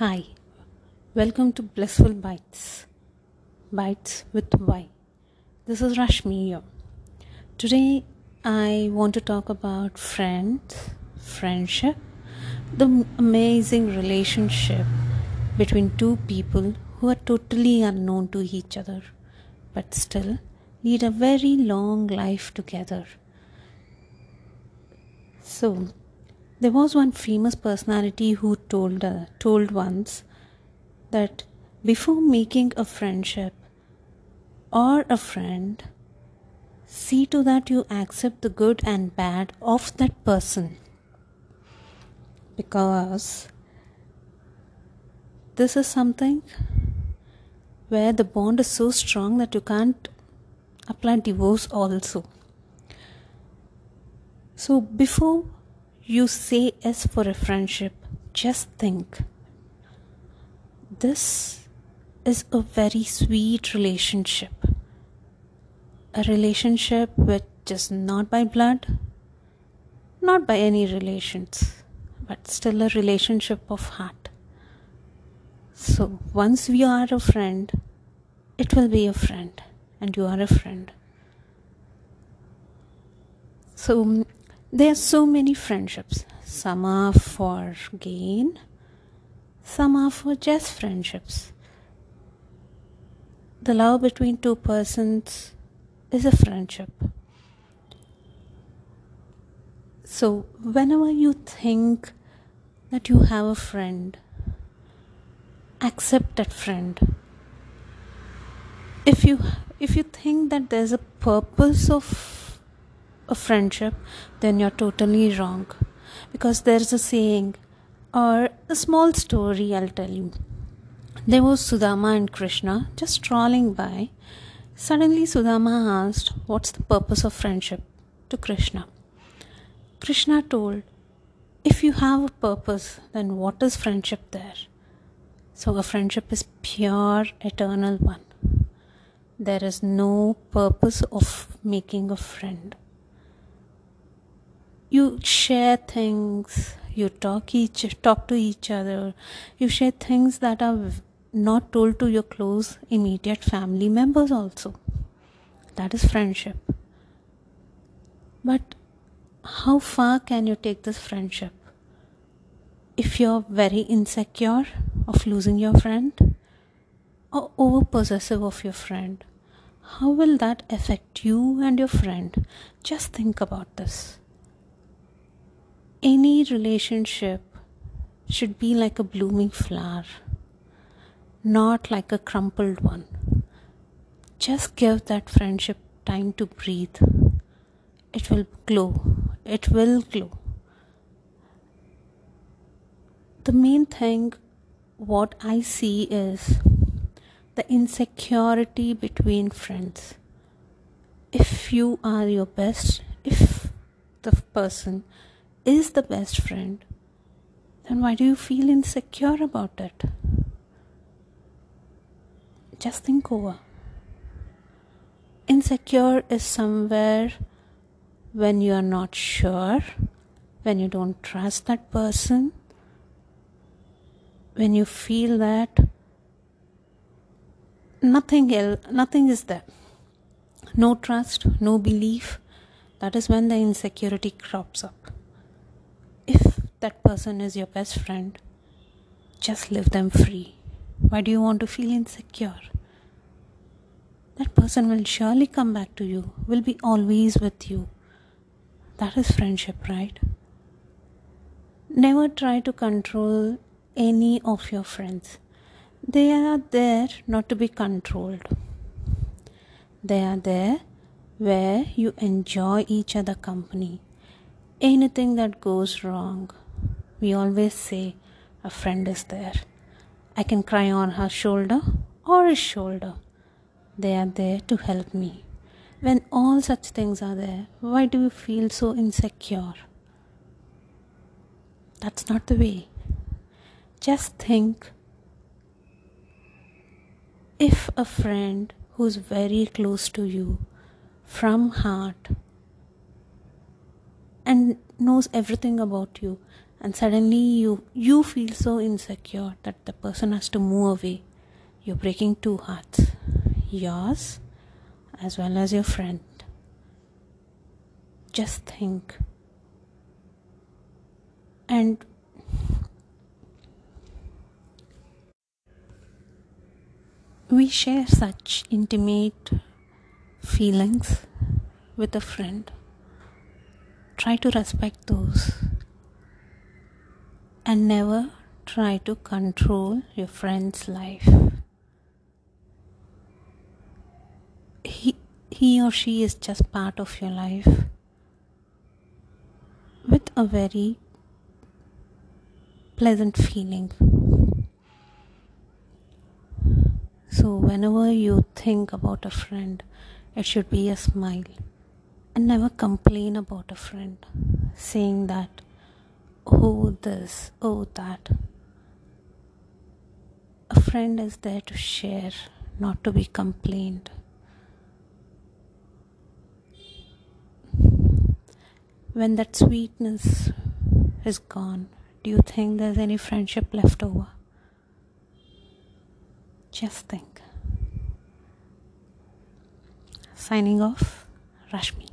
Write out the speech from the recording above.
Hi, welcome to Blissful Bites. Bites with Y. This is Rashmi here. Today I want to talk about friends, friendship, the amazing relationship between two people who are totally unknown to each other but still lead a very long life together. So, there was one famous personality who told uh, told once that before making a friendship or a friend, see to that you accept the good and bad of that person. Because this is something where the bond is so strong that you can't apply divorce also. So before you say yes for a friendship, just think this is a very sweet relationship. A relationship which is not by blood, not by any relations, but still a relationship of heart. So once we are a friend, it will be a friend, and you are a friend. So there are so many friendships. Some are for gain, some are for just friendships. The love between two persons is a friendship. So, whenever you think that you have a friend, accept that friend. If you if you think that there's a purpose of a friendship, then you're totally wrong. Because there's a saying or a small story I'll tell you. There was Sudama and Krishna just strolling by. Suddenly, Sudama asked, What's the purpose of friendship? to Krishna. Krishna told, If you have a purpose, then what is friendship there? So, a friendship is pure, eternal one. There is no purpose of making a friend you share things you talk each talk to each other. You share things that are not told to your close immediate family members also. That is friendship. But how far can you take this friendship? If you're very insecure of losing your friend or over possessive of your friend how will that affect you and your friend? Just think about this any relationship should be like a blooming flower, not like a crumpled one. Just give that friendship time to breathe. It will glow. It will glow. The main thing, what I see is the insecurity between friends. If you are your best, if the person is the best friend, then why do you feel insecure about it? Just think over. Insecure is somewhere when you are not sure, when you don't trust that person, when you feel that nothing else, nothing is there. No trust, no belief. That is when the insecurity crops up that person is your best friend, just leave them free. Why do you want to feel insecure? That person will surely come back to you, will be always with you. That is friendship, right? Never try to control any of your friends. They are there not to be controlled. They are there where you enjoy each other company. Anything that goes wrong, we always say a friend is there. I can cry on her shoulder or his shoulder. They are there to help me. When all such things are there, why do you feel so insecure? That's not the way. Just think if a friend who's very close to you from heart and knows everything about you and suddenly you you feel so insecure that the person has to move away. You're breaking two hearts yours as well as your friend. Just think. And we share such intimate feelings with a friend. Try to respect those and never try to control your friend's life. He, he or she is just part of your life with a very pleasant feeling. So, whenever you think about a friend, it should be a smile and never complain about a friend, saying that oh this, oh that. A friend is there to share, not to be complained. When that sweetness is gone, do you think there's any friendship left over? Just think. Signing off, Rashmi.